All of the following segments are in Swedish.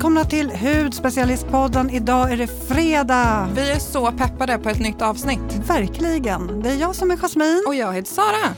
Välkomna till Hudspecialistpodden. Idag är det fredag. Vi är så peppade på ett nytt avsnitt. Verkligen. Det är jag som är Jasmin. Och jag heter Sara.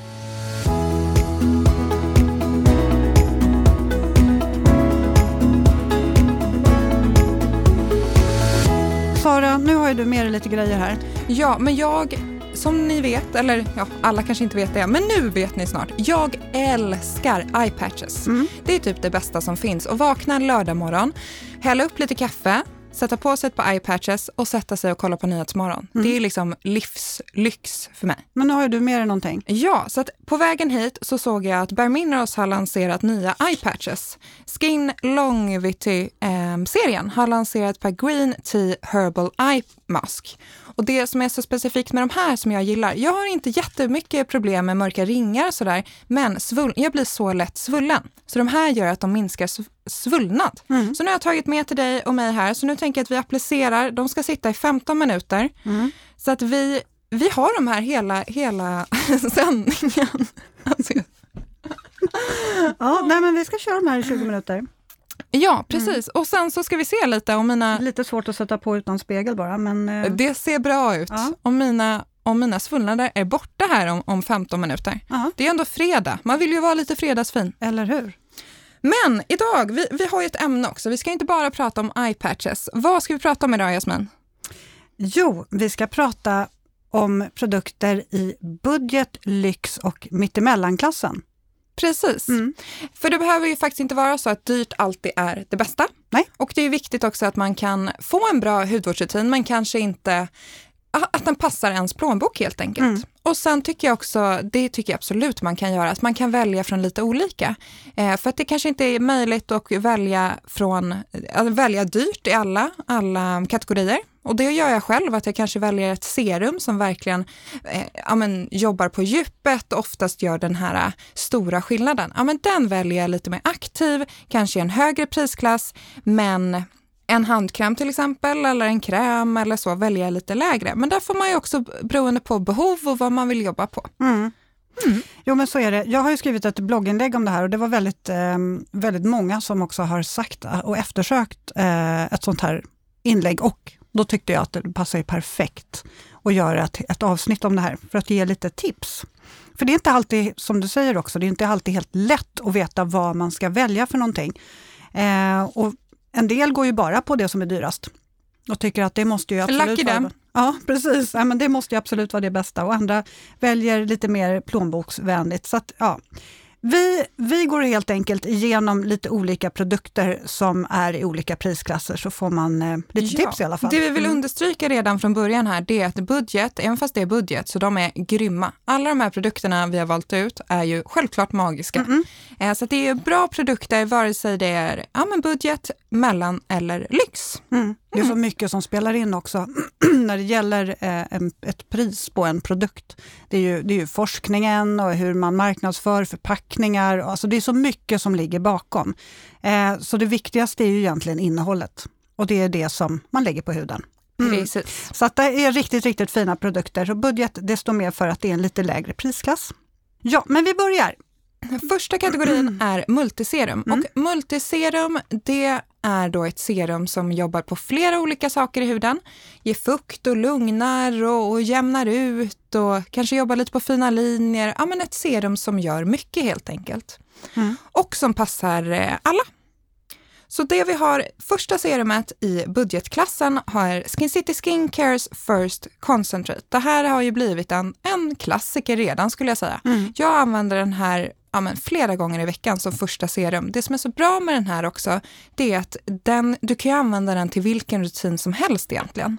Sara, nu har ju du med dig lite grejer här. Ja, men jag, som ni vet, eller ja, alla kanske inte vet det, men nu vet ni snart. Jag älskar eye patches. Mm. Det är typ det bästa som finns. Att vakna en lördag morgon, hälla upp lite kaffe, sätta på sig ett par eye patches och sätta sig och kolla på Nyhetsmorgon. Mm. Det är liksom livslyx för mig. Men nu har ju du med dig någonting. Ja, så att på vägen hit så såg jag att Bare Minerals har lanserat nya eye patches. Skin Longevity-serien har lanserat ett par Green Tea Herbal Eye Mask. Och det som är så specifikt med de här som jag gillar, jag har inte jättemycket problem med mörka ringar och sådär, men svull, jag blir så lätt svullen. Så de här gör att de minskar sv- svullnad. Mm. Så nu har jag tagit med till dig och mig här, så nu tänker jag att vi applicerar, de ska sitta i 15 minuter. Mm. Så att vi, vi har de här hela, hela sändningen. Alltså, Ja, nej, men vi ska köra de här i 20 minuter. Ja, precis. Och sen så ska vi se lite om mina, Lite svårt att sätta på utan spegel bara, men eh, det ser bra ut, Ja. om mina, om mina svullnader är borta här om, om 15 minuter. ja, Det är ändå fredag, man vill ju vara lite fredagsfin. eller hur? Men idag, vi, vi har ju ett ämne också, vi ska inte bara prata om eye patches. Vad ska vi prata om idag Jasmin? Jo, vi ska prata om produkter i budget, lyx och mittemellanklassen. Precis. Mm. För det behöver ju faktiskt inte vara så att dyrt alltid är det bästa. Nej. Och det är viktigt också att man kan få en bra hudvårdsrutin, men kanske inte att den passar ens plånbok helt enkelt. Mm. Och sen tycker jag också, det tycker jag absolut man kan göra, att man kan välja från lite olika. Eh, för att det kanske inte är möjligt att välja från, att välja dyrt i alla, alla kategorier. Och det gör jag själv, att jag kanske väljer ett serum som verkligen eh, ja, men, jobbar på djupet och oftast gör den här eh, stora skillnaden. Ja, men den väljer jag lite mer aktiv, kanske i en högre prisklass, men en handkräm till exempel eller en kräm eller så väljer jag lite lägre. Men där får man ju också beroende på behov och vad man vill jobba på. Mm. Jo men så är det. Jag har ju skrivit ett blogginlägg om det här och det var väldigt, eh, väldigt många som också har sagt och eftersökt eh, ett sånt här inlägg och då tyckte jag att det passar perfekt att göra ett, ett avsnitt om det här för att ge lite tips. För det är inte alltid, som du säger också, det är inte alltid helt lätt att veta vad man ska välja för någonting. Eh, och en del går ju bara på det som är dyrast och tycker att det måste ju absolut Lucky vara... them. Ja, precis. Ja, men det måste ju absolut vara det bästa och andra väljer lite mer plånboksvänligt. Så att, ja. Vi, vi går helt enkelt igenom lite olika produkter som är i olika prisklasser så får man eh, lite tips i alla fall. Det vi vill Mm. understryka redan från början här, det är att budget, även fast det är budget, så de är grymma. Alla de här produkterna vi har valt ut är ju självklart magiska. Mm-mm. Eh, Så det är bra produkter, vare sig det är ja, men budget, mellan eller lyx. Mm. Det är så mycket som spelar in också när det gäller eh, ett pris på en produkt. Det är, ju, det är ju forskningen och hur man marknadsför förpackningar. Alltså det är så mycket som ligger bakom. Eh, så det viktigaste är ju egentligen innehållet och det är det som man lägger på huden. Mm. Så att det är riktigt, riktigt fina produkter. Och budget, det står mer för att det är en lite lägre prisklass. Ja, men vi börjar. Första kategorin är multiserum. Mm. Och multiserum, det är då ett serum som jobbar på flera olika saker i huden. Ger fukt och lugnar och, och jämnar ut och kanske jobbar lite på fina linjer. Ja, men ett serum som gör mycket helt enkelt. Mm. Och som passar eh, alla. Så det vi har, första serumet i budgetklassen har Skin City Skincares First Concentrate. Det här har ju blivit en, en klassiker redan skulle jag säga. Mm. Jag använder den här ja, men flera gånger i veckan som första serum. Det som är så bra med den här också, det är att den, du kan använda den till vilken rutin som helst egentligen.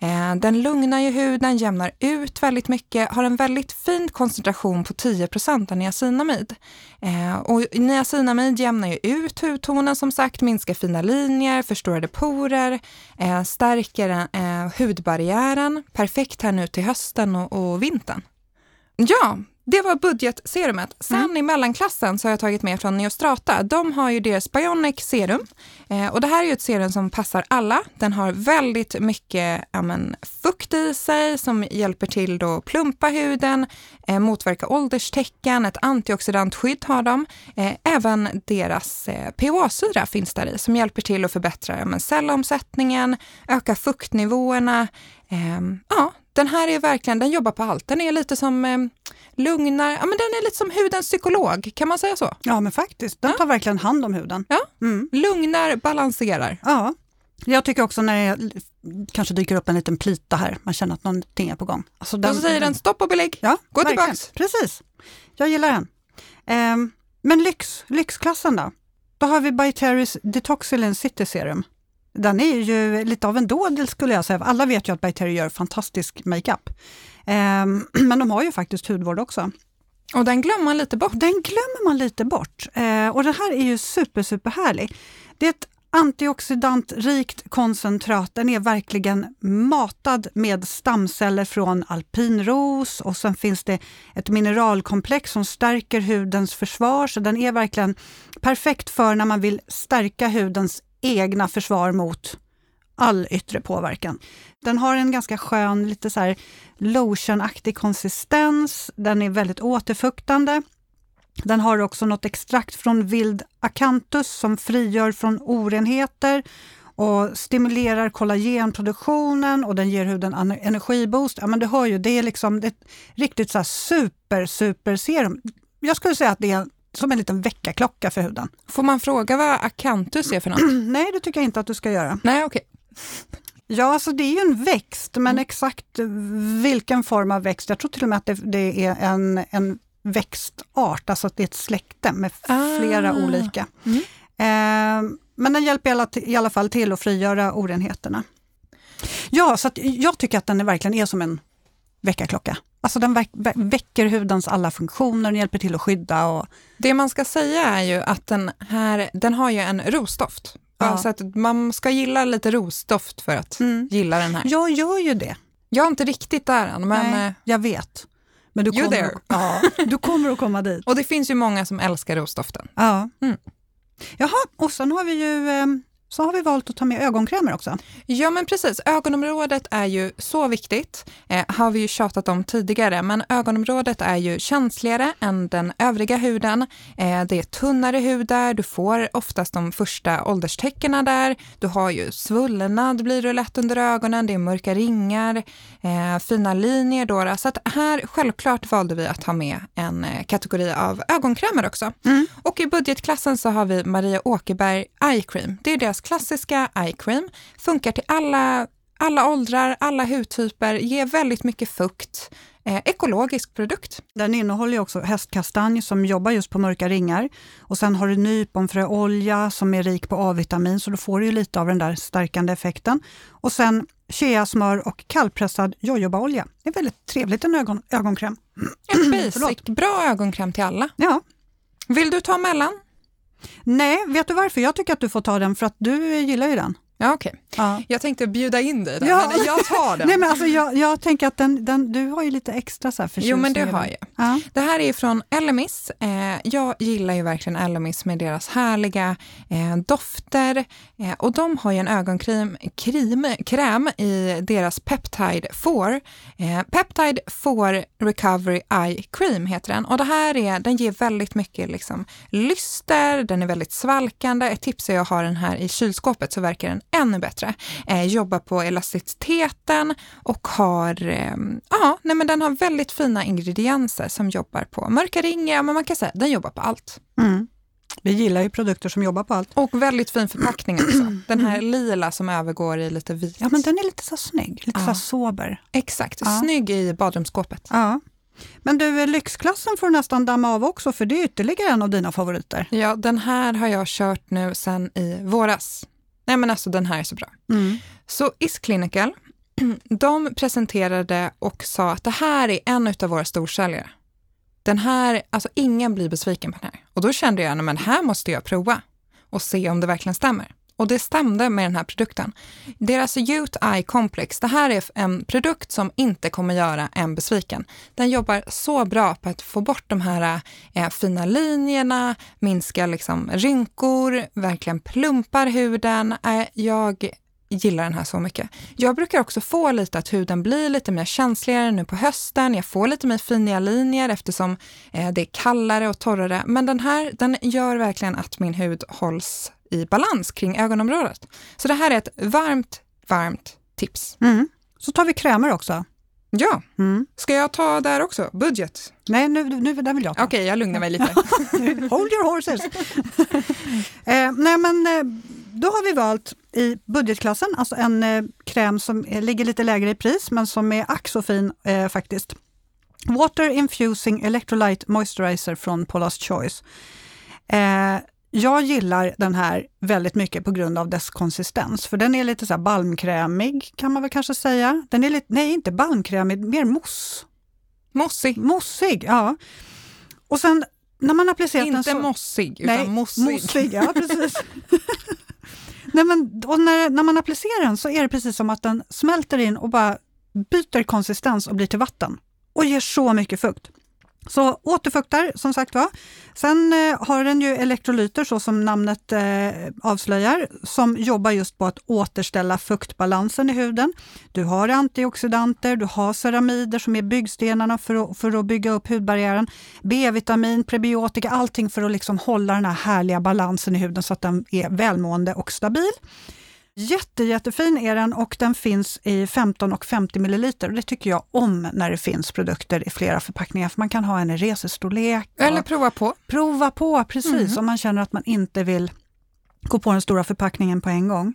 Eh, den lugnar ju huden, jämnar ut väldigt mycket, har en väldigt fin koncentration på 10 av niacinamid. Eh, och niacinamid jämnar ju ut hudtonen som sagt, minskar fina linjer, förstorade porer, eh, stärker eh, hudbarriären. Perfekt här nu till hösten och, och vintern. Ja, det var budgetserumet. Sen Mm. i mellanklassen så har jag tagit med från Neostrata. De har ju deras Bionic serum. Eh, och det här är ju ett serum som passar alla. Den har väldigt mycket ja, men, fukt i sig som hjälper till då att plumpa huden, eh, motverka ålderstecken, ett antioxidantskydd har de. Eh, även deras eh, PHA-syra finns där i som hjälper till att förbättra ja, men, cellomsättningen, öka fuktnivåerna. Ehm, ja, den här är verkligen, den jobbar på allt. Den är lite som eh, lugnar, ja men den är lite som hudens psykolog, kan man säga så? Ja, men faktiskt. Den tar verkligen hand om huden. Ja. Mm. Lugnar, balanserar. Ja. Jag tycker också när det kanske dyker upp en liten plita här, man känner att någonting är på gång. Alltså och så säger den stopp och belägg. Ja, Gå verkligen. tillbaks. Precis. Jag gillar den. Ehm, men lyx, lyxklassen då? Då har vi By Terry's Detoxilin City Serum. Den är ju lite av en dådel skulle jag säga. Alla vet ju att By Terry gör fantastisk makeup. Ehm, men de har ju faktiskt hudvård också. Och den glömmer man lite bort. Den glömmer man lite bort. Eh, och den här är ju super, super härlig. Det är ett antioxidantrikt koncentrat. Den är verkligen matad med stamceller från alpinros och sen finns det ett mineralkomplex som stärker hudens försvar. Så den är verkligen perfekt för när man vill stärka hudens egna försvar mot all yttre påverkan. Den har en ganska skön, lite så här lotionaktig konsistens. Den är väldigt återfuktande. Den har också något extrakt från vild akantus som frigör från orenheter och stimulerar kollagenproduktionen och den ger huden en energiboost. Ja, men du hör ju, det är liksom ett riktigt så här super, super serum. Jag skulle säga att det är som en liten väckarklocka för huden. Får man fråga vad akantus är för något? Nej, det tycker jag inte att du ska göra. Nej, okej. Ja, alltså det är ju en växt, men exakt vilken form av växt, jag tror till och med att det, det är en, en växtart, alltså att det är ett släkte med flera Ah. olika. Mm. Eh, men den hjälper i alla, i alla fall till att frigöra orenheterna. Ja, så jag tycker att den verkligen är som en väckarklocka. Alltså den väck, vä- väcker hudens alla funktioner, den hjälper till att skydda och Det man ska säga är ju att den här, den har ju en rosdoft. Ja. Så att man ska gilla lite rosdoft för att Mm. gilla den här. jag gör ju det. Jag är inte riktigt där än, men Nej, eh, jag vet. Men du kommer, there. ja, du kommer att komma dit. och det finns ju många som älskar rosdoften. Ja. Mm. Jaha, och sen har vi ju eh, så har vi valt att ta med ögonkrämer också. Ja men precis, ögonområdet är ju så viktigt, eh, har vi ju tjatat om tidigare, men ögonområdet är ju känsligare än den övriga huden. Eh, det är tunnare hud där, du får oftast de första ålderstecknen där, du har ju svullnad blir det lätt under ögonen, det är mörka ringar, eh, fina linjer då. Så att här självklart valde vi att ha med en eh, kategori av ögonkrämer också. Mm. Och i budgetklassen så har vi Maria Åkerberg Eye Cream. Det är deras klassiska eye cream. Funkar till alla, alla åldrar, alla hudtyper, ger väldigt mycket fukt. Eh, ekologisk produkt. Den innehåller ju också hästkastanj som jobbar just på mörka ringar. Och sen har du nyponfröolja som är rik på A-vitamin så då får du ju lite av den där stärkande effekten. Och sen cheasmör och kallpressad jojobaolja. Det är väldigt trevligt en ögon, ögonkräm. En basic, bra ögonkräm till alla. Ja. Vill du ta mellan? Nej, vet du varför? Jag tycker att du får ta den för att du gillar ju den. Ja, okej. Ja. Jag tänkte bjuda in dig där, Ja. men jag tar den. Nej, men alltså, jag, jag tänker att den, den, du har ju lite extra så här Jo, men det förtjusning har jag. Ja. Det här är från Elemis. Eh, jag gillar ju verkligen Elemis med deras härliga eh, dofter. Eh, och de har ju en ögonkräm krim, kräm i deras Peptide 4. Eh, Peptide 4 Recovery Eye Cream heter den. Och det här är, den ger väldigt mycket liksom, lyster, den är väldigt svalkande. Ett tips är att ha den här i kylskåpet så verkar den ännu bättre. Eh, jobbar på elasticiteten och har, eh, ja, nej men den har väldigt fina ingredienser som jobbar på mörka ringar, men man kan säga den jobbar på allt. Mm. Vi gillar ju produkter som jobbar på allt. Och väldigt fin förpackning också. Den här lila som övergår i lite vit. Ja, men den är lite så snygg, lite Ja. så sober. Exakt, Ja. snygg i badrumsskåpet. Ja. Men du, lyxklassen får du nästan damma av också, för det är ytterligare en av dina favoriter. Ja, den här har jag kört nu sedan i våras. Nej men alltså den här är så bra. Mm. Så Is Clinical, de presenterade och sa att det här är en av våra storsäljare. Den här, alltså ingen blir besviken på den här. Och då kände jag, nej, men här måste jag prova och se om det verkligen stämmer. Och det stämde med den här produkten. Deras Youth Eye Complex, det här är en produkt som inte kommer göra en besviken. Den jobbar så bra på att få bort de här eh, fina linjerna, minska liksom rynkor, verkligen plumpar huden. Eh, jag gillar den här så mycket. Jag brukar också få lite att huden blir lite mer känsligare nu på hösten. Jag får lite mer fina linjer eftersom eh, det är kallare och torrare. Men den här, den gör verkligen att min hud hålls i balans kring ögonområdet. Så det här är ett varmt, varmt tips. Mm. Så tar vi krämer också. Ja, mm. ska jag ta där också? Budget? Nej, nu, nu den vill jag ta. Okej, okay, jag lugnar mig lite. Hold your horses! eh, nej, men eh, då har vi valt i budgetklassen, alltså en eh, kräm som ligger lite lägre i pris men som är ack så fin eh, faktiskt. Water Infusing Electrolyte Moisturizer från Paula's Choice. Jag gillar den här väldigt mycket på grund av dess konsistens, för den är lite så balmkrämig kan man väl kanske säga. Den är lite, nej, inte balmkrämig, mer mousse. Mossig. Mossig, ja. Och sen när man applicerat Inte den så... mossig, utan nej, mossig. mossig. Ja, precis. Nej, men, och när, när man applicerar den så är det precis som att den smälter in och bara byter konsistens och blir till vatten och ger så mycket fukt. Så återfuktar som sagt var. Sen eh, har den ju elektrolyter så som namnet eh, avslöjar som jobbar just på att återställa fuktbalansen i huden. Du har antioxidanter, du har ceramider som är byggstenarna för att, för att bygga upp hudbarriären. B-vitamin, prebiotika, allting för att liksom hålla den här härliga balansen i huden så att den är välmående och stabil. Jätte, jättefin är den och den finns i 15 och 50 milliliter. Det tycker jag om när det finns produkter i flera förpackningar, för man kan ha en i resestorlek. Eller prova på. Prova på, precis, mm. om man känner att man inte vill gå på den stora förpackningen på en gång.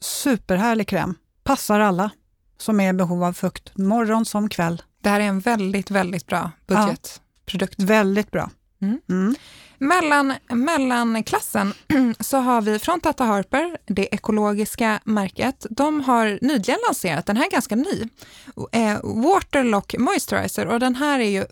Superhärlig kräm, passar alla som är i behov av fukt, morgon som kväll. Det här är en väldigt, väldigt bra budgetprodukt. Ja, väldigt bra. Mm. Mm. Mellan, klassen så har vi från Tata Harper, det ekologiska märket. De har nyligen lanserat, den här är ganska ny, eh, Waterlock Moisturizer och den här är ju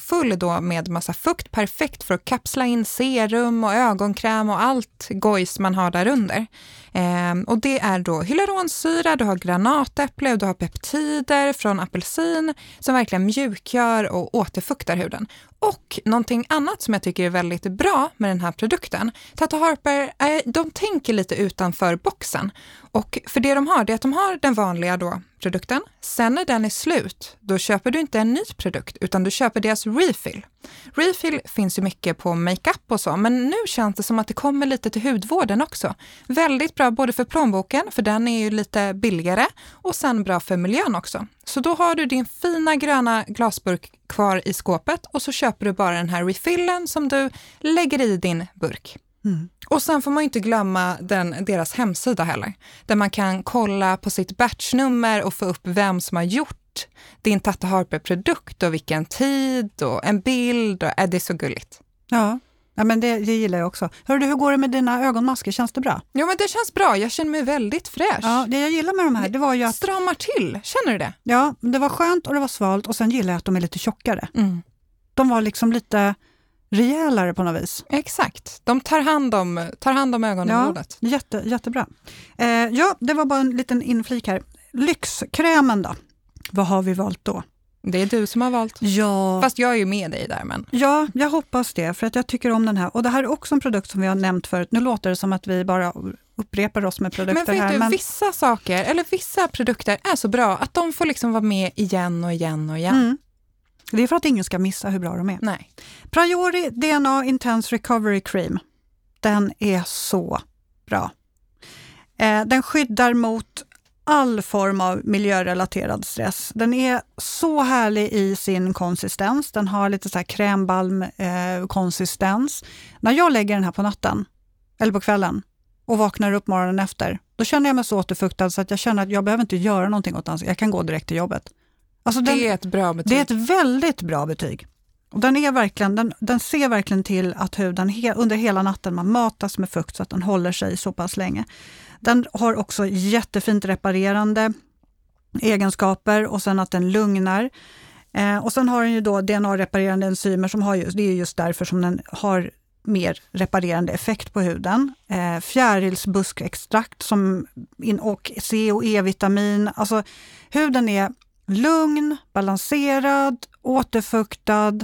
full då med massa fukt, perfekt för att kapsla in serum och ögonkräm och allt gojs man har där under. Ehm, och det är då hyaluronsyra, du har granatäpple och du har peptider från apelsin som verkligen mjukgör och återfuktar huden. Och någonting annat som jag tycker är väldigt bra med den här produkten, Tata Harper, eh, de tänker lite utanför boxen. Och för det de har, det är att de har den vanliga då produkten. Sen när den är slut, då köper du inte en ny produkt, utan du köper deras refill. Refill finns ju mycket på makeup och så, men nu känns det som att det kommer lite till hudvården också. Väldigt bra både för plånboken, för den är ju lite billigare, och sen bra för miljön också. Så då har du din fina gröna glasburk kvar i skåpet och så köper du bara den här refillen som du lägger i din burk. Mm. Och sen får man inte glömma den, deras hemsida heller, där man kan kolla på sitt batchnummer och få upp vem som har gjort din Tata Harper-produkt och vilken tid och en bild. Och, äh, det är så gulligt. Ja, ja men det, det gillar jag också. Hör du, hur går det med dina ögonmasker? Känns det bra? Jo, men det känns bra. Jag känner mig väldigt fräsch. Ja, det jag gillar med de här, det var ju att... Stramar till, känner du det? Ja, det var skönt och det var svalt och sen gillar jag att de är lite tjockare. Mm. De var liksom lite rejälare på något vis. Exakt, de tar hand om, tar hand om ögonområdet. Ja, jätte, jättebra. Eh, ja, det var bara en liten inflik här. Lyxkrämen då? Vad har vi valt då? Det är du som har valt. Ja. Fast jag är ju med dig där. Men... Ja, jag hoppas det, för att jag tycker om den här. Och det här är också en produkt som vi har nämnt förut. Nu låter det som att vi bara upprepar oss med produkter men vet här. Du, men vissa saker, eller vissa produkter är så bra att de får liksom vara med igen och igen och igen. Mm. Det är för att ingen ska missa hur bra de är. Nej. Priori DNA Intense Recovery Cream. Den är så bra. Eh, den skyddar mot all form av miljörelaterad stress. Den är så härlig i sin konsistens. Den har lite så här krämbalm-konsistens. Eh, När jag lägger den här på natten, eller på kvällen, och vaknar upp morgonen efter, då känner jag mig så återfuktad så att jag känner att jag behöver inte göra någonting åt den. Jag kan gå direkt till jobbet. Alltså den, det är ett bra betyg. Det är ett väldigt bra betyg. Och den, är verkligen, den, den ser verkligen till att huden he, under hela natten man matas med fukt så att den håller sig så pass länge. Den har också jättefint reparerande egenskaper och sen att den lugnar. Eh, och sen har den ju då DNA-reparerande enzymer som har just, det är just därför som den har mer reparerande effekt på huden. Eh, fjärilsbuskextrakt som in, och C och E-vitamin. Alltså huden är lugn, balanserad, återfuktad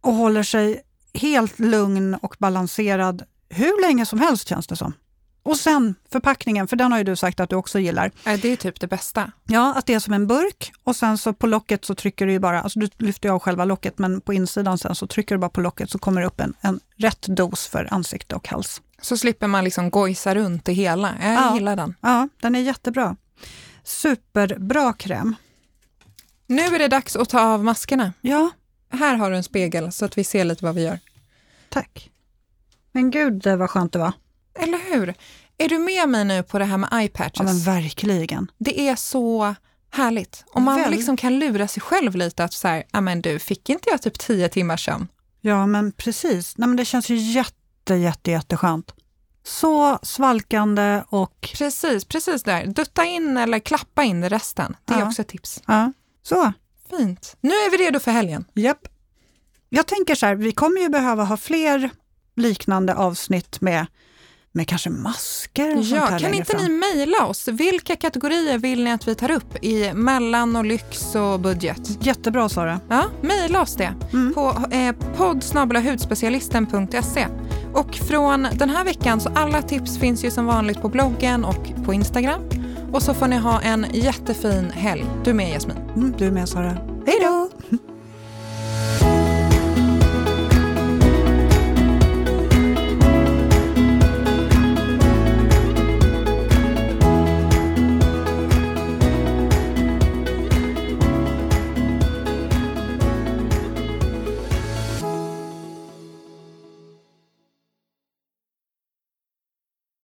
och håller sig helt lugn och balanserad hur länge som helst känns det som. Och sen förpackningen, för den har ju du sagt att du också gillar. Det är typ det bästa. Ja, att det är som en burk och sen så på locket så trycker du ju bara, alltså du lyfter av själva locket men på insidan sen så trycker du bara på locket så kommer det upp en, en rätt dos för ansikte och hals. Så slipper man liksom gojsa runt i hela. Jag Ja. gillar den. Ja, den är jättebra. Superbra kräm. Nu är det dags att ta av maskerna. Ja, Här har du en spegel så att vi ser lite vad vi gör. tack. Men gud det var skönt det var. Eller hur? Är du med mig nu på det här med eye patches? Ja men verkligen. Det är så härligt. Om man Väl- liksom kan lura sig själv lite att så här, "Ja, men du, fick inte jag typ tio timmar sömn? Ja men precis. Nej, men det känns ju jätte, jätte, jätteskönt. Så svalkande och Precis, precis där. Dutta in eller klappa in resten. Det är Ja. också ett tips. ja, så. Fint. Nu är vi redo för helgen. Japp. Jag tänker så här, vi kommer ju behöva ha fler liknande avsnitt med, med kanske masker och Ja, kan inte fram. ni mejla oss? Vilka kategorier vill ni att vi tar upp i mellan och lyx och budget? Jättebra Sara. Ja, mejla oss det Mm. på eh, poddsnabelahudspecialisten.se. Och från den här veckan så alla tips finns ju som vanligt på bloggen och på Instagram. Och så får ni ha en jättefin helg. Du med Jasmin. Mm, du med Sara. Hej då!